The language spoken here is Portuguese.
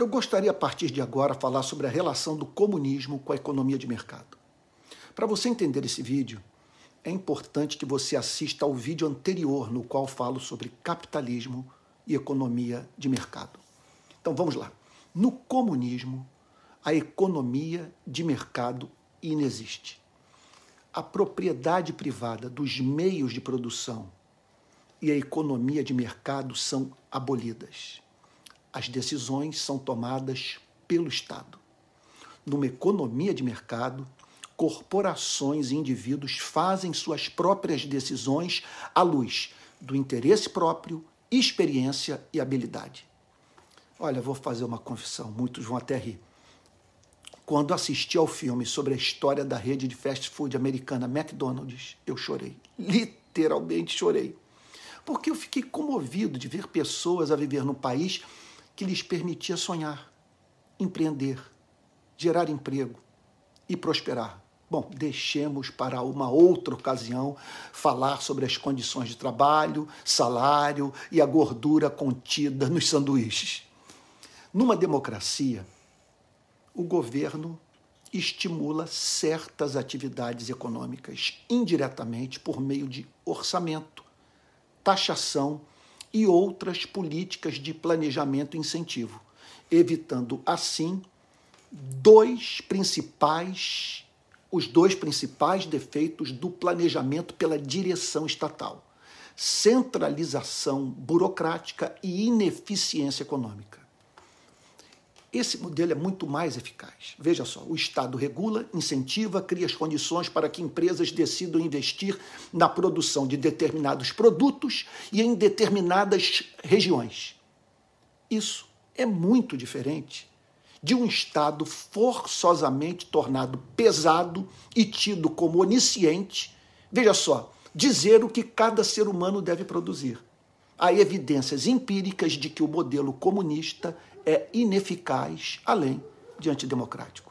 Eu gostaria, a partir de agora, falar sobre a relação do comunismo com a economia de mercado. Para você entender esse vídeo, é importante que você assista ao vídeo anterior, no qual falo sobre capitalismo e economia de mercado. Então vamos lá. No comunismo, a economia de mercado inexiste. A propriedade privada dos meios de produção e a economia de mercado são abolidas. As decisões são tomadas pelo Estado. Numa economia de mercado, corporações e indivíduos fazem suas próprias decisões à luz do interesse próprio, experiência e habilidade. Olha, vou fazer uma confissão, muitos vão até rir. Quando assisti ao filme sobre a história da rede de fast food americana McDonald's, eu chorei. Literalmente chorei. Porque eu fiquei comovido de ver pessoas a viver num país que lhes permitia sonhar, empreender, gerar emprego e prosperar. Bom, deixemos para uma outra ocasião falar sobre as condições de trabalho, salário e a gordura contida nos sanduíches. Numa democracia, o governo estimula certas atividades econômicas indiretamente por meio de orçamento, taxação e outras políticas de planejamento e incentivo, evitando assim dois principais os dois principais defeitos do planejamento pela direção estatal: centralização burocrática e ineficiência econômica. Esse modelo é muito mais eficaz. Veja só, o Estado regula, incentiva, cria as condições para que empresas decidam investir na produção de determinados produtos e em determinadas regiões. Isso é muito diferente de um Estado forçosamente tornado pesado e tido como onisciente. Veja só, dizer o que cada ser humano deve produzir. Há evidências empíricas de que o modelo comunista é ineficaz, além de antidemocrático.